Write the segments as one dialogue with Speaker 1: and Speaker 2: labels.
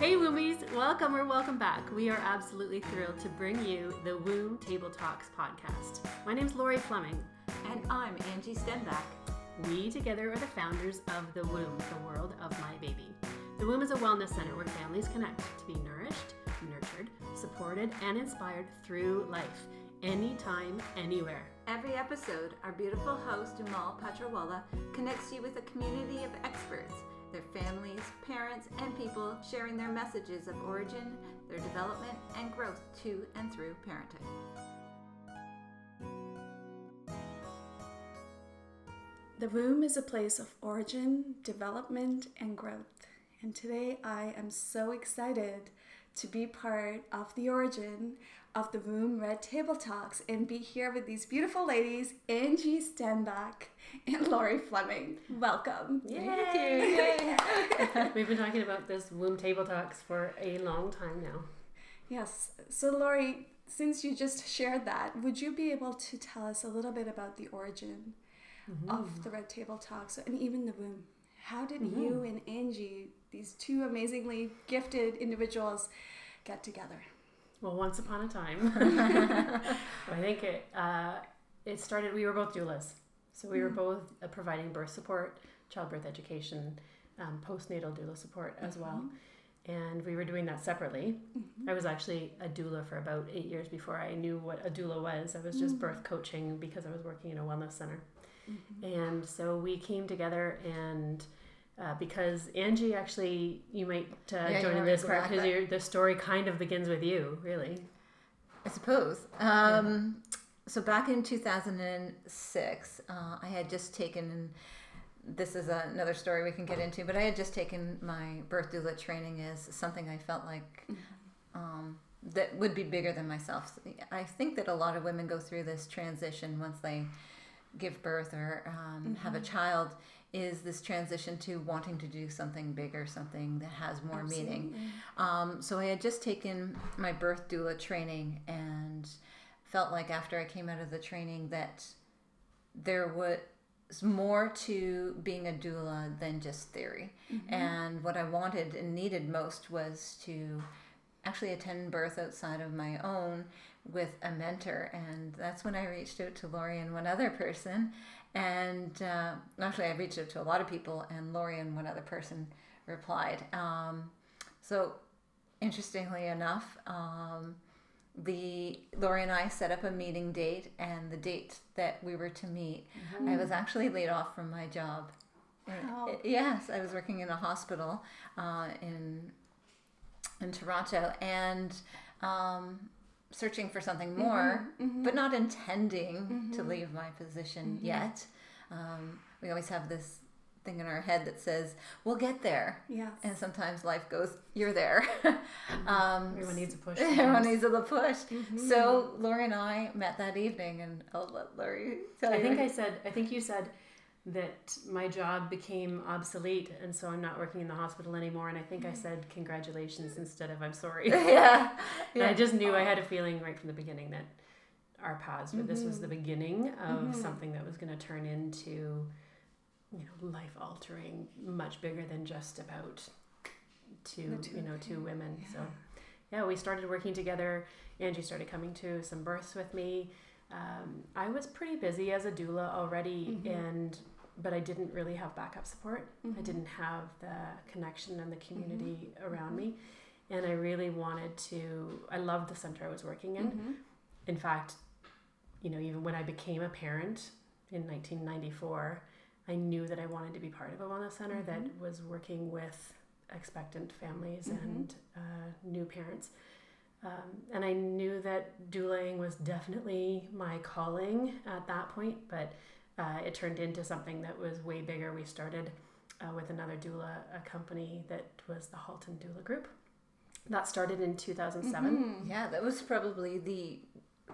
Speaker 1: Hey Woomies, welcome or welcome back. We are absolutely thrilled to bring you the Womb Table Talks podcast. My name is Lori Fleming.
Speaker 2: And I'm Angie Stenbach.
Speaker 1: We together are the founders of The Womb, the world of my baby. The Womb is a wellness center where families connect to be nourished, nurtured, supported, and inspired through life, anytime, anywhere.
Speaker 2: Every episode, our beautiful host, Amal Patrawala, connects you with a community of experts, their families, parents, and people sharing their messages of origin, their development, and growth to and through parenthood.
Speaker 3: The womb is a place of origin, development, and growth. And today I am so excited to be part of the origin of the Womb Red Table Talks and be here with these beautiful ladies, Angie Stenbach and Lori Fleming. Welcome.
Speaker 1: Yay! We've been talking about this Womb Table Talks for a long time now.
Speaker 3: Yes. So, Lori, since you just shared that, would you be able to tell us a little bit about the origin mm-hmm. of the Red Table Talks and even the womb? How did mm-hmm. you and Angie, these two amazingly gifted individuals, get together?
Speaker 1: Well, once upon a time, I think it uh, it started. We were both doulas, so we mm-hmm. were both uh, providing birth support, childbirth education, um, postnatal doula support as well mm-hmm and we were doing that separately. Mm-hmm. I was actually a doula for about eight years before I knew what a doula was. I was just mm-hmm. birth coaching because I was working in a wellness center. Mm-hmm. And so we came together and uh, because Angie actually, you might uh, yeah, join in this part because the story kind of begins with you, really.
Speaker 2: I suppose. Um, yeah. So back in 2006, uh, I had just taken this is another story we can get into, but I had just taken my birth doula training as something I felt like um, that would be bigger than myself. I think that a lot of women go through this transition once they give birth or um, mm-hmm. have a mm-hmm. child is this transition to wanting to do something bigger, something that has more Absolutely. meaning. Um, so I had just taken my birth doula training and felt like after I came out of the training that there was more to being a doula than just theory. Mm-hmm. And what I wanted and needed most was to actually attend birth outside of my own with a mentor. And that's when I reached out to Lori and one other person. And uh, actually, I reached out to a lot of people, and Lori and one other person replied. Um, so, interestingly enough, um, the Lori and I set up a meeting date, and the date that we were to meet, mm-hmm. I was actually laid off from my job. Wow. Yes, I was working in a hospital uh, in in Toronto, and um, searching for something more, mm-hmm, mm-hmm. but not intending mm-hmm. to leave my position mm-hmm. yet. Um, we always have this thing in our head that says we'll get there.
Speaker 3: Yeah.
Speaker 2: And sometimes life goes, you're there.
Speaker 1: Mm-hmm. um, everyone needs a push.
Speaker 2: Everyone needs a little push. Mm-hmm. So Lori and I met that evening, and I'll let Lori tell
Speaker 1: I
Speaker 2: you.
Speaker 1: think I said. I think you said that my job became obsolete, and so I'm not working in the hospital anymore. And I think I mm-hmm. said congratulations instead of I'm sorry.
Speaker 2: yeah.
Speaker 1: yeah. I just knew I had a feeling right from the beginning that our paths, but mm-hmm. this was the mm-hmm. beginning of something that was going to turn into you know life altering much bigger than just about two, two you know two women yeah. so yeah we started working together angie started coming to some births with me um, i was pretty busy as a doula already mm-hmm. and but i didn't really have backup support mm-hmm. i didn't have the connection and the community mm-hmm. around me and i really wanted to i loved the center i was working in mm-hmm. in fact you know even when i became a parent in 1994 I knew that I wanted to be part of a wellness center mm-hmm. that was working with expectant families mm-hmm. and uh, new parents. Um, and I knew that doulaing was definitely my calling at that point, but uh, it turned into something that was way bigger. We started uh, with another doula, a company that was the Halton Doula Group. That started in 2007.
Speaker 2: Mm-hmm. Yeah, that was probably the,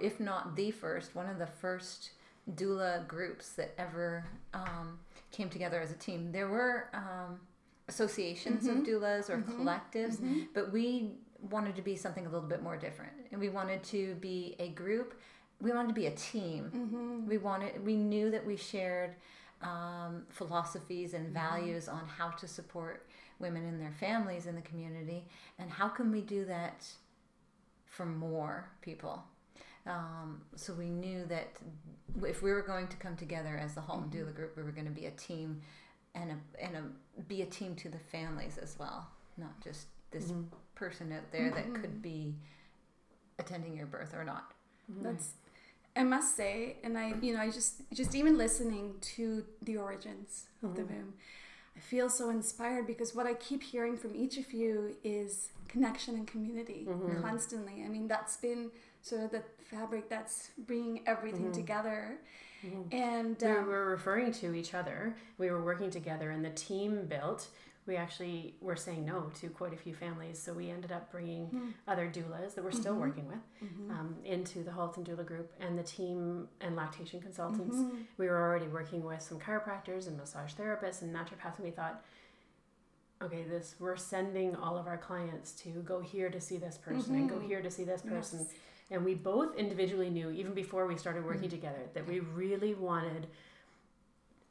Speaker 2: if not the first, one of the first doula groups that ever um, came together as a team. There were um, associations mm-hmm. of doulas or mm-hmm. collectives, mm-hmm. but we wanted to be something a little bit more different. And we wanted to be a group. We wanted to be a team. Mm-hmm. We wanted. We knew that we shared um, philosophies and mm-hmm. values on how to support women and their families in the community, and how can we do that for more people? Um, so we knew that if we were going to come together as the Halton
Speaker 3: Mm-hmm.
Speaker 2: Doula Group, we were going to be a team, and a and a be a team to the families as well, not just this
Speaker 1: Mm-hmm.
Speaker 2: person out there that could be attending your birth or not.
Speaker 3: That's I must say, and I you know I just just even listening to the origins of the womb, I feel so inspired because what I keep hearing from each of you is connection and community constantly. I mean that's been sort of the fabric that's bringing everything mm-hmm. together, mm-hmm. and
Speaker 1: we
Speaker 3: um,
Speaker 1: were referring to each other. We were working together, and the team built. We actually were saying no to quite a few families, so we ended up bringing hmm. other doulas that we're still mm-hmm. working with um, into the Halton Doula Group and the team and lactation consultants. We were already working with some chiropractors and massage therapists and naturopaths, and we thought, okay, this we're sending all of our clients to go here to see this person and go here to see this person.
Speaker 3: Yes.
Speaker 1: And we both individually knew, even before we started working together, that we really wanted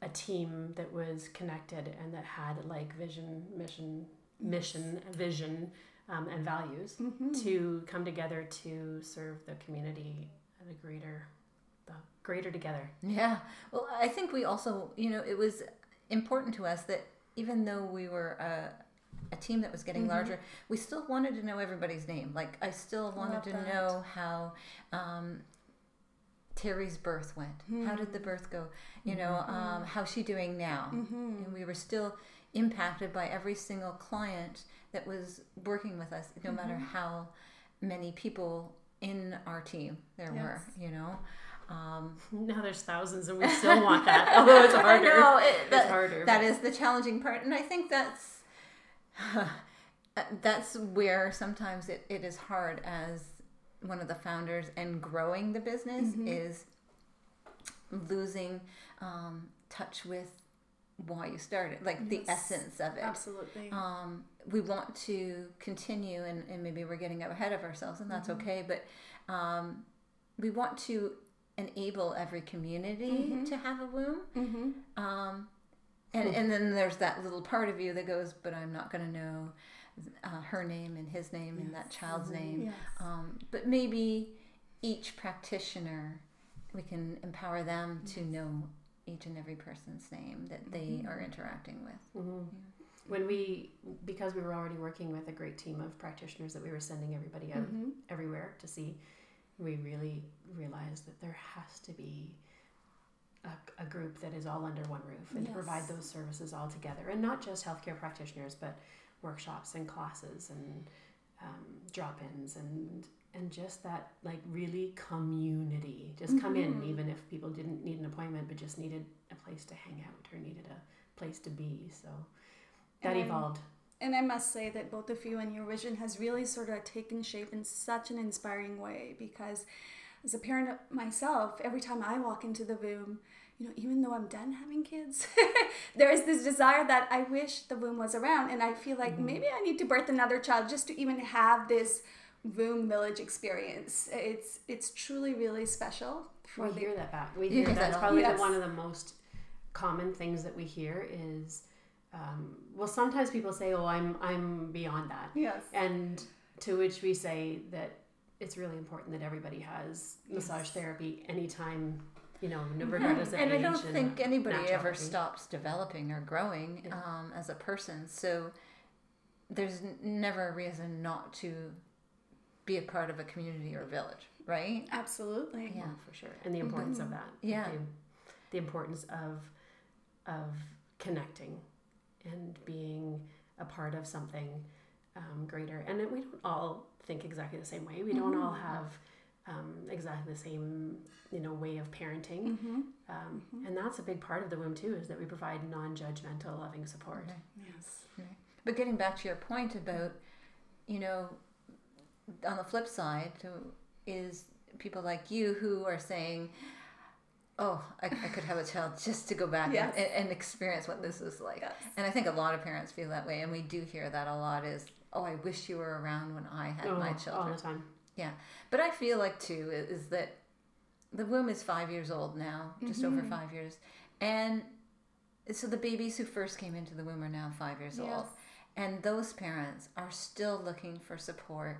Speaker 1: a team that was connected and that had like vision, mission, mission, vision, um, and values to come together to serve the community at a greater, the greater together.
Speaker 2: Yeah. Well, I think we also, you know, it was important to us that even though we were a, a team that was getting
Speaker 3: Mm-hmm.
Speaker 2: larger, we still wanted to know everybody's name. Like, I still wanted
Speaker 3: Love
Speaker 2: to
Speaker 3: that.
Speaker 2: know how um, Terry's birth went. How did the birth go? You know, um, how's she doing now? And we were still impacted by every single client that was working with us, no matter how many people in our team there were, you know. Um,
Speaker 1: Now there's thousands, and we still want that, although it's harder.
Speaker 2: I know, it,
Speaker 1: It's harder,
Speaker 2: That
Speaker 1: but-
Speaker 2: is the challenging part, and I think that's that's where sometimes it, it is hard as one of the founders and growing the business is losing um, touch with why you started, like the essence of it.
Speaker 3: absolutely.
Speaker 2: Um, we want to continue, and, and maybe we're getting up ahead of ourselves, and that's okay. But um, we want to enable every community to have a womb.
Speaker 3: mm-hmm.
Speaker 2: Um, and, and then there's that little part of you that goes, but I'm not going to know uh, her name and his name and that child's name.
Speaker 3: Yes.
Speaker 2: Um, but maybe each practitioner, we can empower them to know each and every person's name that they are interacting with.
Speaker 1: when we because we were already working with a great team of practitioners that we were sending everybody out everywhere to see we really realized that there has to be a, a group that is all under one roof and to provide those services all together. And not just healthcare practitioners but workshops and classes and um, drop-ins and and just that like really community. Just come in even if people didn't need an appointment but just needed a place to hang out or needed a place to be. So that
Speaker 3: And
Speaker 1: evolved.
Speaker 3: And I must say that both of you and your vision has really sort of taken shape in such an inspiring way because as a parent myself, every time I walk into the womb, you know, even though I'm done having kids, there is this desire that I wish the womb was around. And I feel like maybe I need to birth another child just to even have this womb village experience. It's it's truly really special for
Speaker 1: we
Speaker 3: the
Speaker 1: hear that back we hear that's
Speaker 2: that a
Speaker 1: probably the, one of the most common things that we hear is um, well sometimes people say oh i'm i'm beyond that
Speaker 3: Yes.
Speaker 1: and to which we say that it's really important that everybody has massage therapy anytime you know no regardless of
Speaker 2: and I don't think anybody ever stops developing or growing
Speaker 1: Yeah.
Speaker 2: um, as a person. So there's never a reason not to be a part of a community or village, right?
Speaker 3: Absolutely.
Speaker 2: Yeah.
Speaker 1: Oh, for sure and the importance of that
Speaker 2: Yeah.
Speaker 1: the, the importance of of connecting and being a part of something um, greater and we don't all think exactly the same way we don't all have um, exactly the same you know way of parenting um, and that's a big part of the womb too is that we provide non-judgmental loving support.
Speaker 3: Yes.
Speaker 2: But getting back to your point about, you know, on the flip side, is people like you who are saying, "Oh, I, I could have a child just to go back
Speaker 3: Yes.
Speaker 2: and, and experience what this is like."
Speaker 3: Yes.
Speaker 2: And I think a lot of parents feel that way, and we do hear that a lot. Is, "Oh, I wish you were around when I had
Speaker 1: Oh,
Speaker 2: my
Speaker 1: all
Speaker 2: children."
Speaker 1: the time
Speaker 2: Yeah, but I feel like too is, that the womb is five years old now, just over five years, and so the babies who first came into the womb are now five years
Speaker 3: Yes.
Speaker 2: old, and those parents are still looking for support.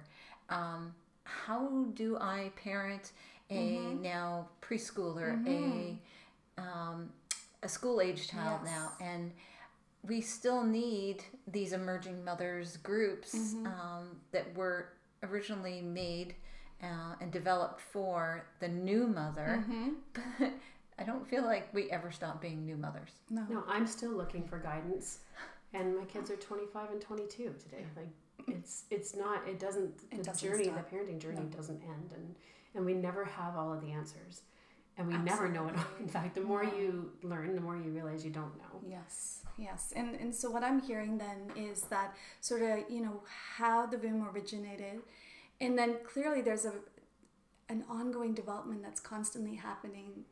Speaker 2: Um, how do I parent a now preschooler, a um, a school age child
Speaker 3: Yes.
Speaker 2: now, and we still need these emerging mothers groups
Speaker 3: Mm-hmm.
Speaker 2: um, that were originally made uh, and developed for the new mother.
Speaker 3: Mm-hmm.
Speaker 2: But I don't feel like we ever stop being new mothers.
Speaker 3: No.
Speaker 1: No, I'm still looking for guidance, and my kids are 25 and 22 today. Like, it's it's not. It doesn't.
Speaker 3: It
Speaker 1: the
Speaker 3: doesn't
Speaker 1: journey,
Speaker 3: stop.
Speaker 1: the parenting journey,
Speaker 3: No.
Speaker 1: doesn't end, and and we never have all of the answers, and we never know it all. In fact, the more you learn, the more you realize you don't know.
Speaker 3: Yes, yes. And and so what I'm hearing then is that sort of, you know, how the womb originated. And then clearly there's a an ongoing development that's constantly happening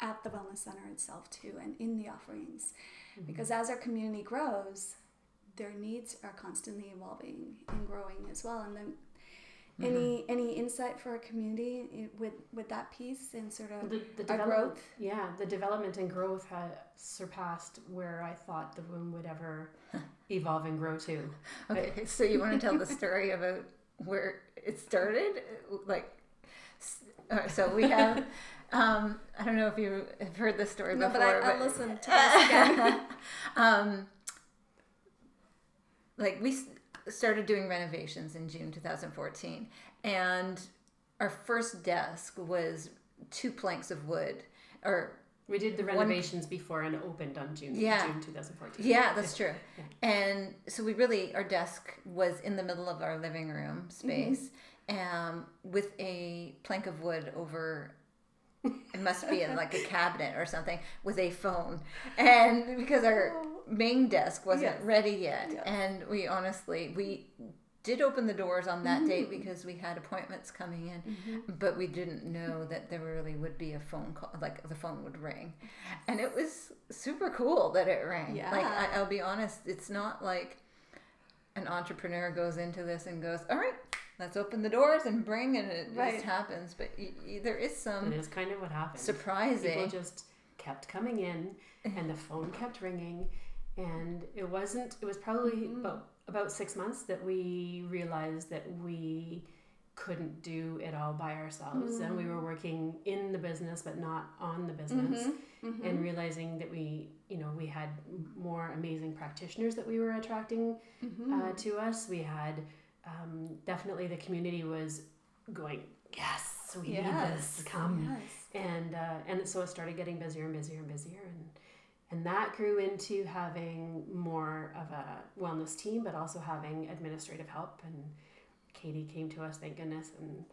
Speaker 3: at the wellness center itself too and in the offerings. Mm-hmm. Because as our community grows, their needs are constantly evolving and growing as well. And then any any insight for our community with with that piece and sort of
Speaker 1: The, the
Speaker 3: our
Speaker 1: development,
Speaker 3: growth?
Speaker 1: yeah, the development and growth had surpassed where I thought the womb would ever evolve and grow to.
Speaker 2: Okay, so you want to tell the story about where it started? Like, s- all right, so we have, um, I don't know if you have heard this story
Speaker 3: No,
Speaker 2: before.
Speaker 3: but I, I'll listen to this again.
Speaker 2: um, like we s- started doing renovations in June 2014, and our first desk was two planks of wood, or
Speaker 1: We did the
Speaker 2: One-
Speaker 1: renovations before and opened on June
Speaker 2: Yeah.
Speaker 1: June 2014.
Speaker 2: yeah, that's true.
Speaker 1: Yeah.
Speaker 2: And so we really, our desk was in the middle of our living room space, um, with a plank of wood over. It must be in like a cabinet or something with a phone, and because our main desk wasn't
Speaker 3: Yes.
Speaker 2: ready yet,
Speaker 3: Yes.
Speaker 2: and we honestly we did open the doors on that date
Speaker 3: Mm-hmm.
Speaker 2: because we had appointments coming in, but we didn't know that there really would be a phone call, like the phone would ring, and it was super cool that it rang. Like I, i'll be honest, it's not like an entrepreneur goes into this and goes, "All right, let's open the doors and bring," and it
Speaker 3: Right.
Speaker 2: just happens. But y- y- there is some
Speaker 1: It is kind of what happened.
Speaker 2: surprising.
Speaker 1: People just kept coming in, and the phone kept ringing, and it wasn't. It was probably about about six months that we realized that we couldn't do it all by ourselves, and we were working in the business but not on the business, and realizing that we, you know, we had more amazing practitioners that we were attracting uh, to us. We had um, definitely the community was going, yes, we need this, come.
Speaker 3: Yes.
Speaker 1: and uh, and so it started getting busier and busier and busier. And and that grew into having more of a wellness team but also having administrative help. And Katie came to us thank goodness and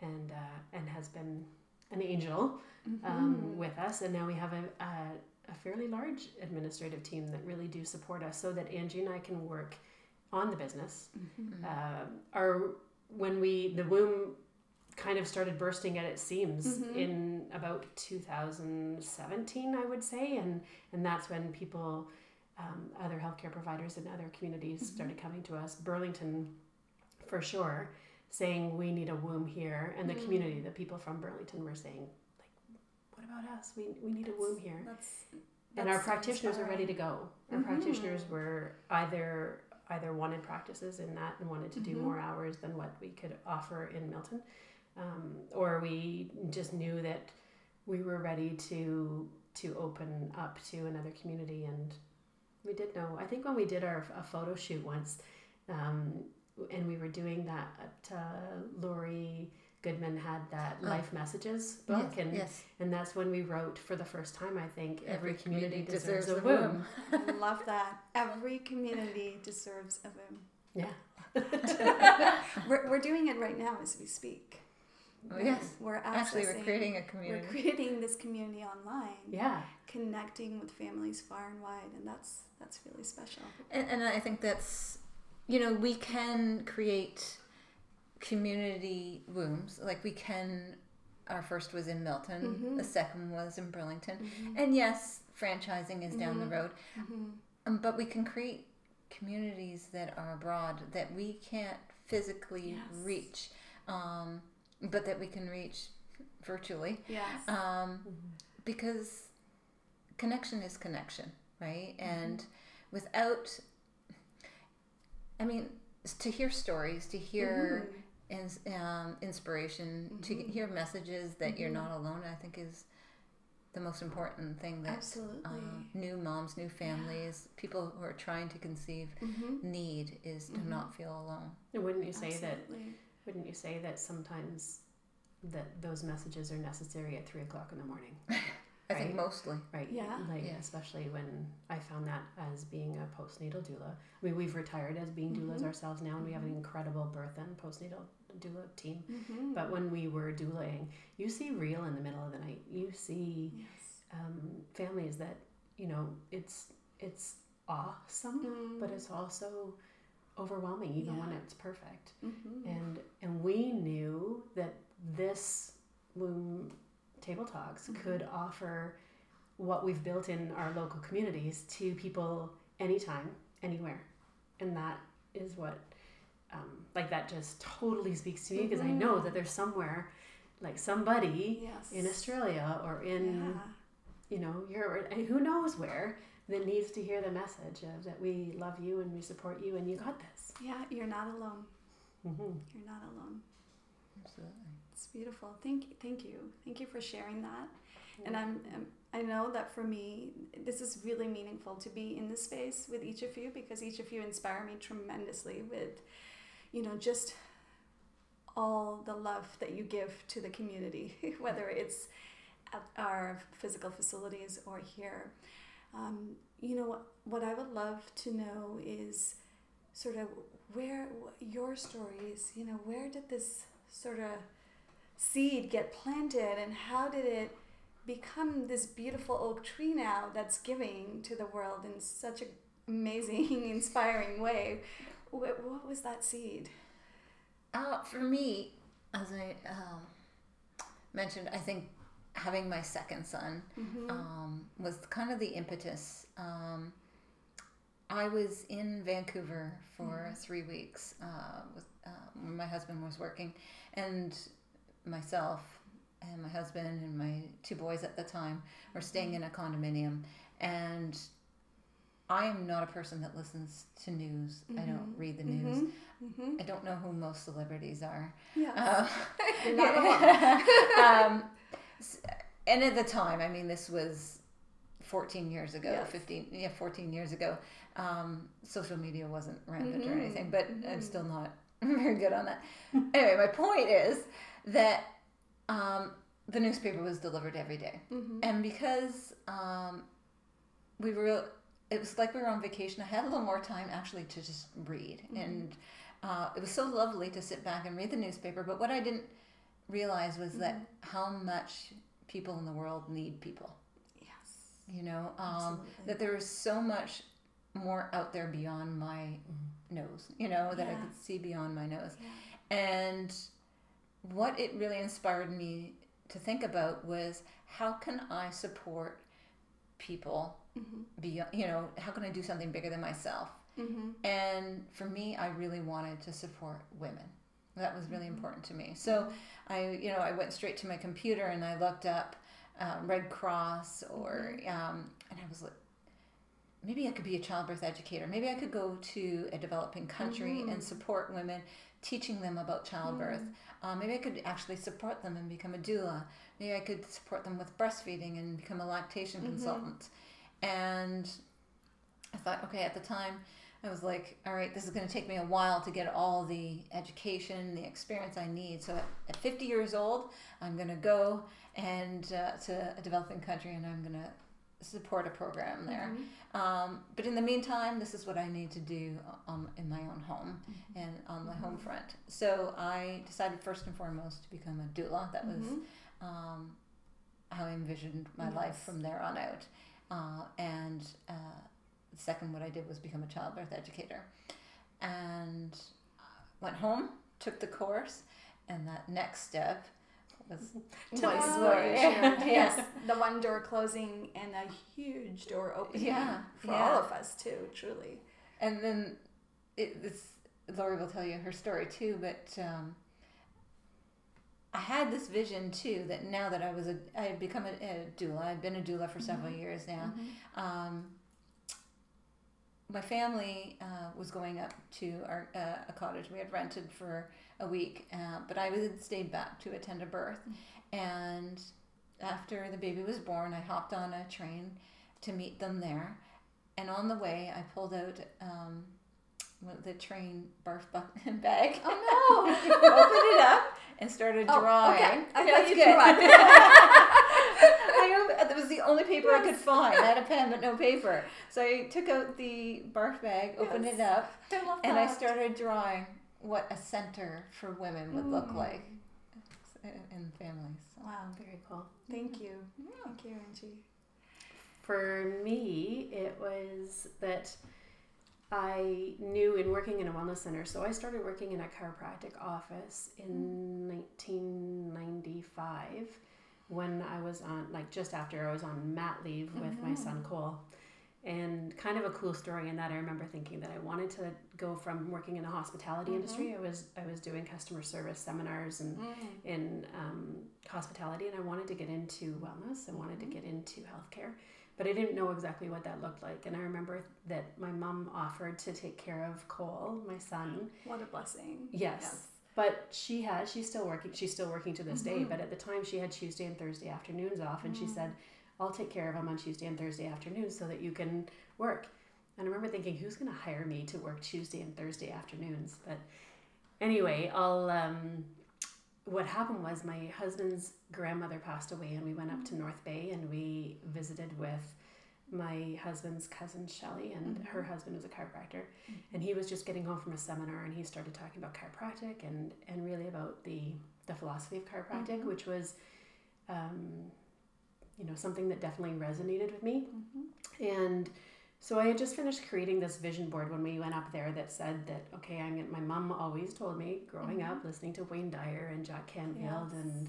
Speaker 1: and uh, and has been an angel um, with us. And now we have a, a, a fairly large administrative team that really do support us so that Angie and I can work on the business. Uh, our when we the womb kind of started bursting at its seams mm-hmm. in about 2017 i would say and and that's when people um, other healthcare providers in other communities mm-hmm. started coming to us burlington for sure saying we need a womb here and the mm. community the people from burlington were saying like what about us? We, we need a womb here.
Speaker 3: That's,
Speaker 1: and our
Speaker 3: that's
Speaker 1: practitioners are ready to go. Our mm-hmm. practitioners were either either wanted practices in that and wanted to do more hours than what we could offer in Milton, um, or we just knew that we were ready to to open up to another community, and we did know. I think when we did our a photo shoot once, um, and we were doing that, at, uh, Lori Goodman had that
Speaker 2: Oh.
Speaker 1: life messages book,
Speaker 2: yes,
Speaker 1: and
Speaker 2: yes.
Speaker 1: and that's when we wrote for the first time. I think every,
Speaker 2: Every
Speaker 1: community,
Speaker 2: community
Speaker 1: deserves,
Speaker 2: deserves
Speaker 1: a womb.
Speaker 2: womb.
Speaker 3: Love that. Every community deserves a womb.
Speaker 1: Yeah,
Speaker 3: We're, we're doing it right now as we speak.
Speaker 2: Oh, yes.
Speaker 3: We're
Speaker 2: Actually, we're creating a community.
Speaker 3: We're creating this community online,
Speaker 1: yeah,
Speaker 3: connecting with families far and wide, and that's that's really special.
Speaker 2: And, and I think that's, you know, we can create community wombs. Like we can, our first was in Milton, the second was in Burlington. And yes, franchising is down the road. Um, but we can create communities that are abroad that we can't physically
Speaker 3: Yes.
Speaker 2: reach, um, but that we can reach virtually.
Speaker 3: Yes.
Speaker 2: um, because connection is connection, right? And without I mean, to hear stories, to hear ins- um, inspiration, to
Speaker 3: Mhm.
Speaker 2: hear messages that you're
Speaker 3: Mhm.
Speaker 2: not alone, I think is the most important thing that
Speaker 3: Absolutely.
Speaker 2: uh, new moms, new families, people who are trying to conceive
Speaker 3: Mhm.
Speaker 2: need is to
Speaker 3: Mhm.
Speaker 2: not feel alone.
Speaker 1: And wouldn't you say that?
Speaker 3: Absolutely.
Speaker 1: Wouldn't you say that sometimes that those messages are necessary at three o'clock in the morning?
Speaker 2: I think mostly.
Speaker 1: Right.
Speaker 3: Yeah.
Speaker 1: Like
Speaker 2: Yeah.
Speaker 1: especially when I found that as being a postnatal doula. I mean, we've retired as being doulas
Speaker 3: Mhm.
Speaker 1: ourselves now, and we have an
Speaker 3: Mhm.
Speaker 1: incredible birth and postnatal doula team.
Speaker 3: Mhm.
Speaker 1: But when we were doulaing, you see real in the middle of the night. You see
Speaker 3: yes.
Speaker 1: um, families that you know it's it's awesome,
Speaker 3: Mm.
Speaker 1: but it's also overwhelming even when it's perfect.
Speaker 3: Mhm.
Speaker 1: And and we knew that this womb table talks
Speaker 3: Mhm.
Speaker 1: could offer what we've built in our local communities to people anytime, anywhere, and that is what um, like that just totally speaks to me because I know that there's somewhere like somebody
Speaker 3: yes.
Speaker 1: in Australia or in
Speaker 3: yeah.
Speaker 1: you know Europe who knows where that needs to hear the message of that we love you and we support you and you got this.
Speaker 3: yeah, you're not alone.
Speaker 1: hmm
Speaker 3: You're not alone.
Speaker 2: Absolutely.
Speaker 3: It's beautiful. Thank you. Thank you. Thank you for sharing that. And I'm, um, I know that for me, this is really meaningful to be in this space with each of you because each of you inspire me tremendously with, you know, just all the love that you give to the community, whether it's at our physical facilities or here. Um, you know, what, what I would love to know is sort of where your stories, you know, where did this sort of seed get planted and how did it become this beautiful oak tree now that's giving to the world in such an amazing, inspiring way? What, what was that seed?
Speaker 2: Uh, for me, as I um, mentioned, I think having my second son
Speaker 3: Mm-hmm.
Speaker 2: um, was kind of the impetus. Um, I was in Vancouver for three weeks uh, with, uh, when my husband was working, and myself and my husband and my two boys at the time were staying in a condominium. And I am not a person that listens to news. I don't
Speaker 3: Mhm.
Speaker 2: read the news.
Speaker 3: Mm-hmm.
Speaker 2: I don't know who most celebrities are.
Speaker 3: Yeah.
Speaker 2: Um,
Speaker 3: not
Speaker 2: um, and at the time, I mean, this was 14 years ago,
Speaker 3: Yes.
Speaker 2: 15, yeah, 14 years ago. Um, social media wasn't rampant or
Speaker 3: Mhm,
Speaker 2: anything, but I'm
Speaker 3: mhm.
Speaker 2: still not very good on that. anyway, my point is that um, the newspaper was delivered every day.
Speaker 3: Mm-hmm.
Speaker 2: And because um, we were, it was like we were on vacation, I had a little more time actually to just read.
Speaker 3: Mhm.
Speaker 2: And uh, it was so lovely to sit back and read the newspaper. But what I didn't realize was that
Speaker 3: Mm-hmm.
Speaker 2: how much people in the world need people.
Speaker 3: Yes.
Speaker 2: You know, um, that there is so much more out there beyond my nose, you know, that I could see beyond my nose.
Speaker 3: Yeah.
Speaker 2: And what it really inspired me to think about was how can I support people
Speaker 3: Mm-hmm.
Speaker 2: beyond, you know, how can I do something bigger than myself?
Speaker 3: Mm-hmm.
Speaker 2: And for me, I really wanted to support women. That was really
Speaker 3: Mhm.
Speaker 2: important to me. So I, you know, I went straight to my computer and I looked up uh, Red Cross or, um, and I was like, maybe I could be a childbirth educator. Maybe I could go to a developing country
Speaker 3: Mhm.
Speaker 2: and support women, teaching them about childbirth. Uh, maybe I could actually support them and become a doula. Maybe I could support them with breastfeeding and become a lactation
Speaker 3: Mhm.
Speaker 2: consultant. And I thought, okay, at the time, I was like, all right, this is going to take me a while to get all the education, the experience I need. So at, at 50 years old, I'm going to go and uh, to a developing country and I'm going to support a program there.
Speaker 3: Mhm.
Speaker 2: Um, but in the meantime, this is what I need to do um, in my own home
Speaker 3: Mm-hmm.
Speaker 2: and on my home front. So I decided first and foremost to become a doula. That was
Speaker 3: Mhm.
Speaker 2: um, how I envisioned my life from there on out. Uh, and uh, second, what I did was become a childbirth educator. And uh, went home, took the course, and that next step was was
Speaker 3: Wow. yes, the one door closing and a huge door opening
Speaker 2: Yeah,
Speaker 3: for
Speaker 2: yeah.
Speaker 3: all of us too, truly.
Speaker 2: and then it, this Lori will tell you her story too, but um, I had this vision too that now that I was a I had become a, a doula, I'd been a doula for several years now. Um, my family uh, was going up to our uh, a cottage we had rented for a week, uh, but I had stayed back to attend a birth. And after the baby was born, I hopped on a train to meet them there. And on the way, I pulled out um, the train barf bag.
Speaker 3: Oh no!
Speaker 2: opened it up and started
Speaker 3: Oh,
Speaker 2: drawing.
Speaker 3: okay. I thought you
Speaker 2: good.
Speaker 3: threw.
Speaker 2: I op- that was the only paper I could find. I had a pen but no paper. So I took out the barf bag, opened
Speaker 3: Yes.
Speaker 2: it up,
Speaker 3: I love
Speaker 2: and I started drawing what a center for women would look
Speaker 3: Mm.
Speaker 2: like in families.
Speaker 3: Wow.
Speaker 1: Very cool.
Speaker 3: Thank you. Thank you, Angie.
Speaker 1: For me, it was that I knew in working in a wellness center. So I started working in a chiropractic office in 1995 when I was on, like just after I was on mat leave with my son oh. Cole. And kind of a cool story in that I remember thinking that I wanted to go from working in the hospitality mm-hmm. industry. I was I was doing customer service seminars and mm. in um, hospitality, and I wanted to get into wellness. I wanted to mm-hmm. get into healthcare, but I didn't know exactly what that looked like. And I remember that my mom offered to take care of Cole, my son.
Speaker 3: What a blessing.
Speaker 1: Yes. But she has, she's still working, she's still working to this day. Mm-hmm. But at the time, she had Tuesday and Thursday afternoons off, and she mm. said, I'll take care of him on Tuesday and Thursday afternoons so that you can work. And I remember thinking, who's going to hire me to work Tuesday and Thursday afternoons? But anyway, I'll, um, what happened was my husband's grandmother passed away, and we went up to mm. North Bay and we visited with my husband's cousin Shelley, and mm-hmm. her husband is a chiropractor, mm-hmm. and he was just getting home from a seminar, and he started talking about chiropractic and and really about the the philosophy of chiropractic, mm-hmm. which was, um, you know, something that definitely resonated with me, and. So I had just finished creating this vision board when we went up there that said that okay, I'm my mom always told me growing up listening to Wayne Dyer and Jack Canfield
Speaker 3: Yes.
Speaker 1: and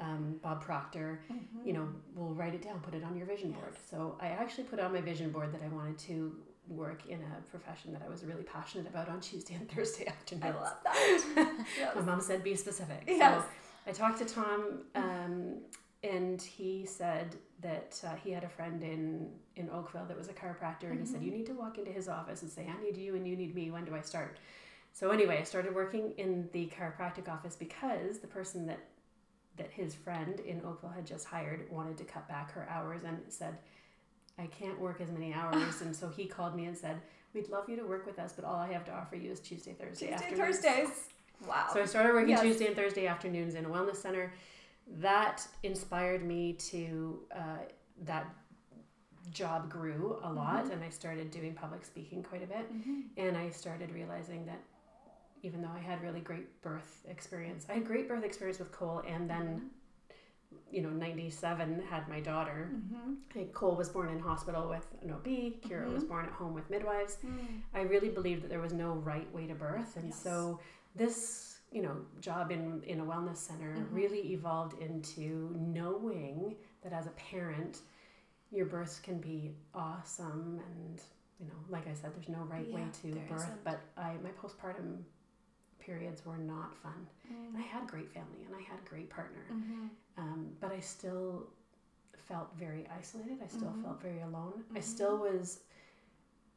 Speaker 1: um, Bob Proctor, you know, we'll write it down, put it on your vision board. So I actually put on my vision board that I wanted to work in a profession that I was really passionate about on Tuesday and Thursday afternoons.
Speaker 3: I love that.
Speaker 1: My mom said be specific.
Speaker 3: Yes.
Speaker 1: So I talked to Tom, um, and he said that uh, he had a friend in in Oakville that was a chiropractor, and he said you need to walk into his office and say I need you and you need me. When do I start? So anyway, I started working in the chiropractic office because the person that that his friend in Oakville had just hired wanted to cut back her hours and said, I can't work as many hours. and so he called me and said, We'd love you to work with us, but all I have to offer you is Tuesday, Thursday
Speaker 3: Tuesday,
Speaker 1: afternoons."
Speaker 3: Thursdays. Wow.
Speaker 1: So I started working
Speaker 3: Yes.
Speaker 1: Tuesday and Thursday afternoons in a wellness center. That inspired me to, uh, that job grew a lot and I started doing public speaking quite a bit. And I started realizing that even though I had really great birth experience, I had great birth experience with Cole and then, mm-hmm. you know, 97 had my daughter. Mm-hmm. And Cole was born in hospital with an OB. Kira was mm-hmm. born at home with midwives. Mm. I really believed that there was no right way to birth. And
Speaker 3: Yes.
Speaker 1: so this, you know, job in, in a wellness center
Speaker 3: Mm-hmm.
Speaker 1: really evolved into knowing that as a parent, your births can be awesome and you know, like I said, there's no right way to birth,
Speaker 3: isn't.
Speaker 1: but I my postpartum periods were not fun.
Speaker 3: Mm.
Speaker 1: And I had great family and I had a great partner.
Speaker 3: Mm-hmm.
Speaker 1: Um, but I still felt very isolated. I still
Speaker 3: Mhm.
Speaker 1: felt very alone. I
Speaker 3: Mhm.
Speaker 1: still was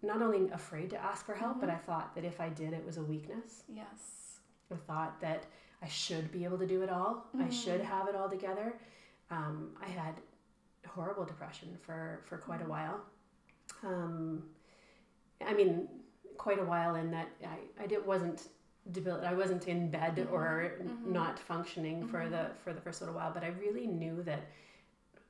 Speaker 1: not only afraid to ask for help, but
Speaker 3: Mhm.
Speaker 1: I thought that if I did, it was a weakness.
Speaker 3: Yes.
Speaker 1: I thought that I should be able to do it all. I should
Speaker 3: Mhm.
Speaker 1: have it all together. Um, I had horrible depression for, for quite a while. Um, I mean, quite a while in that I, I did, wasn't debil- I wasn't in bed or
Speaker 3: Mhm.
Speaker 1: not functioning for
Speaker 3: Mhm.
Speaker 1: the for the first little while, but I really knew that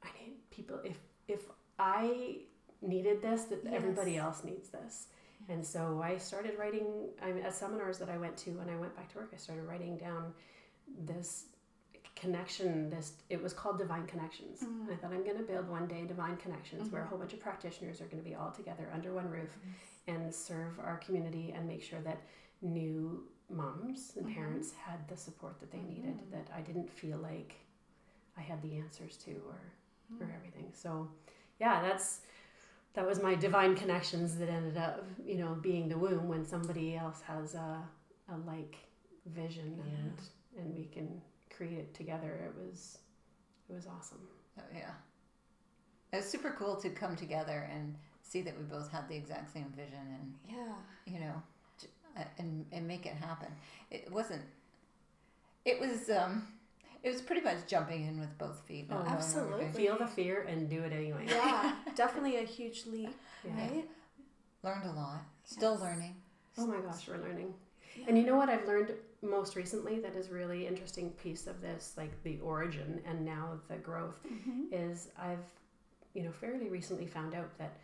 Speaker 1: I need people if if I needed this, that everybody else needs this. And so I started writing I mean, at seminars that I went to when I went back to work, I started writing down this connection this it was called divine connections
Speaker 3: Mm.
Speaker 1: i thought i'm going to build one day divine connections where a
Speaker 3: Mhm.
Speaker 1: whole bunch of practitioners are going to be all together under one roof and serve our community and make sure that new moms and
Speaker 3: Mhm.
Speaker 1: parents had the support that they needed
Speaker 3: Mhm.
Speaker 1: that i didn't feel like i had the answers to or or
Speaker 3: Mm.
Speaker 1: everything so yeah that's that was my divine connections that ended up you know being the womb when somebody else has a, a like vision and and we can create it together it was it was awesome
Speaker 2: Oh, yeah. It was super cool to come together and see that we both had the exact same vision and
Speaker 3: Yeah.
Speaker 2: you know, and and make it happen. It wasn't. It was. um It was pretty much jumping in with both feet.
Speaker 1: Oh,
Speaker 2: knowing what we're doing.
Speaker 3: absolutely.
Speaker 1: Feel the fear and do it anyway.
Speaker 3: Yeah. Definitely a huge leap,
Speaker 1: Yeah.
Speaker 3: right?
Speaker 2: Learned a lot. Still
Speaker 3: Yes.
Speaker 2: learning.
Speaker 1: Oh my gosh, we're learning. And you know what I've learned most recently that is really interesting piece of this, like the origin and now the growth,
Speaker 3: Mm-hmm.
Speaker 1: is I've, you know, fairly recently found out that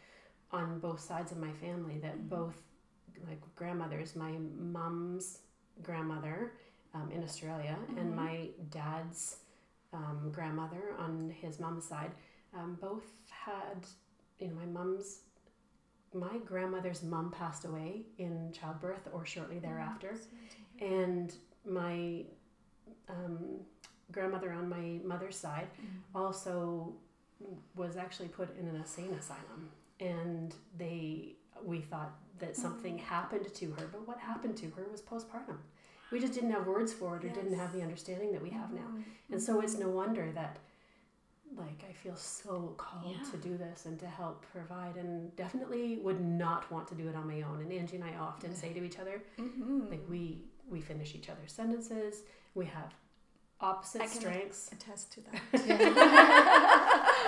Speaker 1: on both sides of my family that
Speaker 3: Mhm.
Speaker 1: both like grandmothers, my mom's grandmother um, in Australia and
Speaker 3: Mhm.
Speaker 1: my dad's um, grandmother on his mom's side, um, both had, you know, my mom's, my grandmother's mom passed away in childbirth or shortly thereafter. And my um, grandmother on my mother's side also was actually put in an insane asylum. And they we thought that something happened to her but what happened to her was postpartum. We just didn't have words for it or didn't have the understanding that we have now. And so it's no wonder that like i feel so called
Speaker 3: Yeah.
Speaker 1: to do this and to help provide and definitely would not want to do it on my own. And angie and i often say to each other
Speaker 3: Mm-hmm.
Speaker 1: like we we finish each other's sentences. We have opposite strengths.
Speaker 3: attest to that.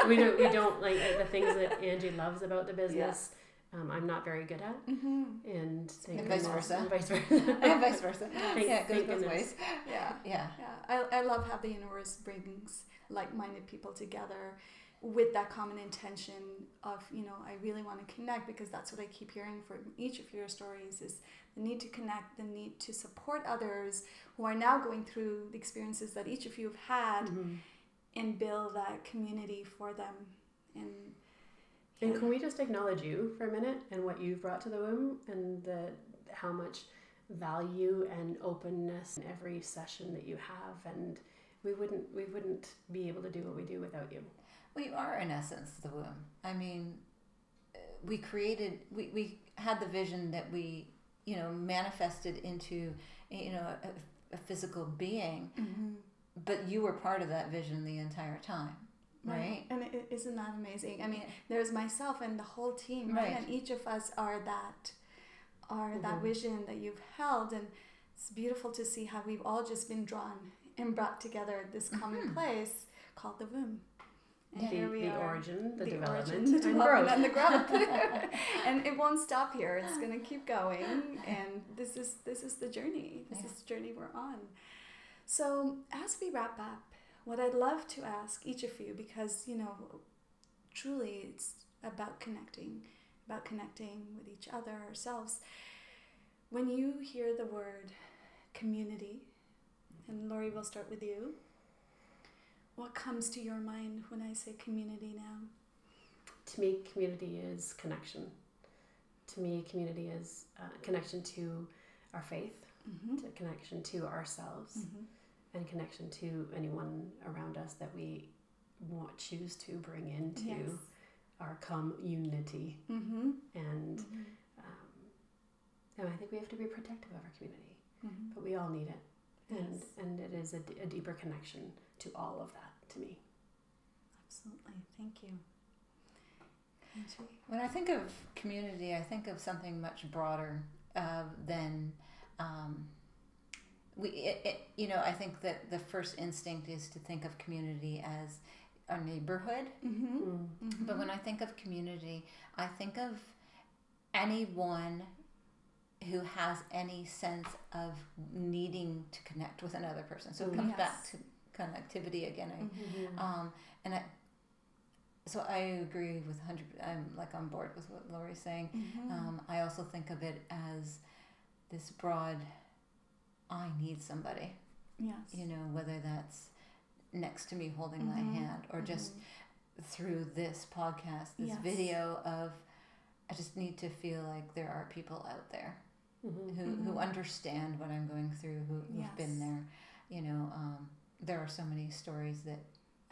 Speaker 1: we don't we don't like the things that angie loves about the business um, i'm not very good at
Speaker 3: mm-hmm.
Speaker 1: and, thank
Speaker 2: And vice versa.
Speaker 1: and vice versa
Speaker 2: and vice versa.
Speaker 1: Thank-
Speaker 2: yeah, it goes
Speaker 1: thank
Speaker 2: both ways.
Speaker 3: Yeah.
Speaker 2: Yeah.
Speaker 3: Yeah, I, I love how the universe brings like-minded people together with that common intention of you know I really want to connect because that's what I keep hearing from each of your stories is the need to connect, the need to support others who are now going through the experiences that each of you have had
Speaker 1: Mhm.
Speaker 3: and build that community for them and
Speaker 1: and can we just acknowledge you for a minute and what you've brought to the womb and the how much value and openness in every session that you have? And we wouldn't we wouldn't be able to do what we do without you.
Speaker 2: We are, in essence, the womb. I mean, uh, we created, we, we had the vision that we, you know, manifested into, you know, a, a physical being, but you were part of that vision the entire time, right?
Speaker 3: And is isn't that amazing? I mean, there's myself and the whole team, right?
Speaker 2: Right.
Speaker 3: And each of us are that, are that
Speaker 1: Mhm.
Speaker 3: vision that you've held, and it's beautiful to see how we've all just been drawn and brought together at this common
Speaker 2: Mhm.
Speaker 3: place called the womb. And
Speaker 1: the,
Speaker 3: here we
Speaker 1: the
Speaker 3: are.
Speaker 1: origin the,
Speaker 3: the
Speaker 1: development
Speaker 3: origin, the
Speaker 1: and
Speaker 3: development
Speaker 1: growth
Speaker 3: and the growth. and it won't stop here. It's going to keep going, and this is this is the journey. This
Speaker 2: Yeah.
Speaker 3: is the journey we're on. So as we wrap up, what I'd love to ask each of you, because you know, truly, it's about connecting, about connecting with each other, ourselves. When you hear the word community, and Lori, we'll start with you. What comes to your mind when I say community now?
Speaker 1: to me community is connection to me community is uh, connection to our faith
Speaker 3: Mm-hmm.
Speaker 1: to connection to ourselves and connection to anyone around us that we want choose to bring into
Speaker 3: Yes.
Speaker 1: our community
Speaker 3: Mm-hmm.
Speaker 1: and um, and I think we have to be protective of our community
Speaker 3: Mm-hmm.
Speaker 1: but we all need it and
Speaker 3: Yes.
Speaker 1: and it is a, d- a deeper connection to all of that to me
Speaker 3: Absolutely. Thank you.
Speaker 2: When I think of community, I think of something much broader uh, than um, we. It, it, you know, I think that the first instinct is to think of community as our neighborhood.
Speaker 3: Mm-hmm.
Speaker 1: Mm.
Speaker 2: But when I think of community, I think of anyone who has any sense of needing to connect with another person. So it comes back to connectivity again.
Speaker 3: Mm-hmm.
Speaker 2: um, and I, so I agree with hundred. I'm like on board with what Lori's saying.
Speaker 3: Mm-hmm.
Speaker 2: Um, I also think of it as this broad. I need somebody.
Speaker 3: yes.
Speaker 2: You know, whether that's next to me holding
Speaker 3: Mhm.
Speaker 2: my hand or just through this podcast, this
Speaker 3: Yes.
Speaker 2: video of. I just need to feel like there are people out there
Speaker 1: Mhm.
Speaker 2: who, who
Speaker 3: Mhm.
Speaker 2: understand what I'm going through, who, who've been there. You know, um, there are so many stories that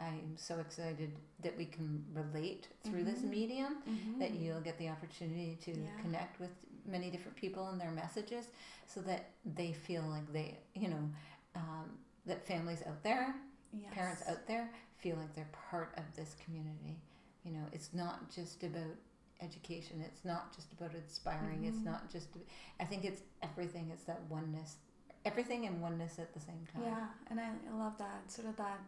Speaker 2: I'm so excited that we can relate through this
Speaker 3: Mhm.
Speaker 2: medium
Speaker 3: Mm-hmm.
Speaker 2: that you'll get the opportunity to
Speaker 3: Yeah.
Speaker 2: connect with many different people and their messages so that they feel like they, you know, um, that families out there,
Speaker 3: yes.
Speaker 2: parents out there feel like they're part of this community. You know, it's not just about education. It's not just about inspiring. It's
Speaker 3: Mhm.
Speaker 2: not just. I think it's everything. It's that oneness, everything and oneness at the same time.
Speaker 3: Yeah, and I, I love that sort of that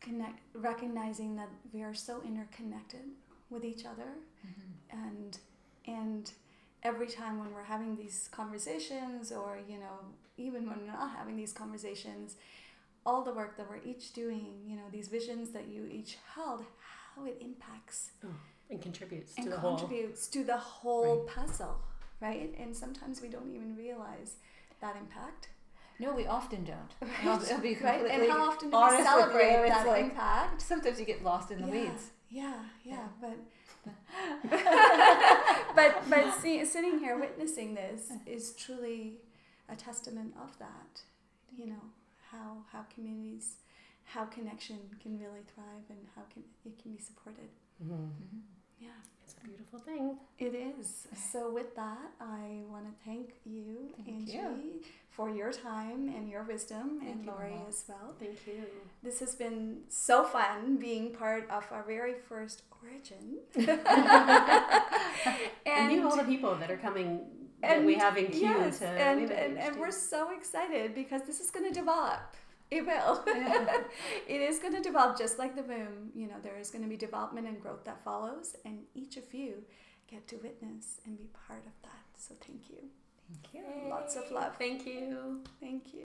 Speaker 3: connect, recognizing that we are so interconnected with each other,
Speaker 2: Mhm.
Speaker 3: and and every time when we're having these conversations, or you know, even when we're not having these conversations, all the work that we're each doing, you know, these visions that you each held, how it impacts oh,
Speaker 1: and contributes
Speaker 3: and
Speaker 1: to the whole.
Speaker 3: contributes to the whole puzzle, right? And sometimes we don't even realize that impact.
Speaker 2: No, we often don't.
Speaker 3: Right,
Speaker 2: I'll, I'll be
Speaker 3: right? And how often do we celebrate that
Speaker 2: like-
Speaker 3: impact?
Speaker 2: Sometimes you get lost in the
Speaker 3: yeah,
Speaker 2: weeds.
Speaker 3: Yeah, yeah,
Speaker 2: Yeah.
Speaker 3: but but but see, sitting here witnessing this is truly a testament of that. You know how how communities, how connection can really thrive, and how can it can be supported.
Speaker 1: Mhm.
Speaker 2: Mhm.
Speaker 3: Yeah.
Speaker 1: It's a beautiful thing.
Speaker 3: It is. So with that, I want to thank you,
Speaker 2: Thank
Speaker 3: Angie,
Speaker 2: you.
Speaker 3: for your time and your wisdom,
Speaker 2: Thank
Speaker 3: and
Speaker 2: you,
Speaker 3: Lori as well.
Speaker 1: Thank you.
Speaker 3: This has been so fun being part of our very first origin.
Speaker 1: And, you all the people that are coming that we have in queue
Speaker 3: yes,
Speaker 1: to
Speaker 3: and, and, and we're so excited because this is going to develop. It will. it is going to develop just like the womb. You know, there is going to be development and growth that follows, and each of you get to witness and be part of that. So thank you.
Speaker 2: Thank you.
Speaker 3: Lots of love.
Speaker 1: Thank you.
Speaker 3: Thank you.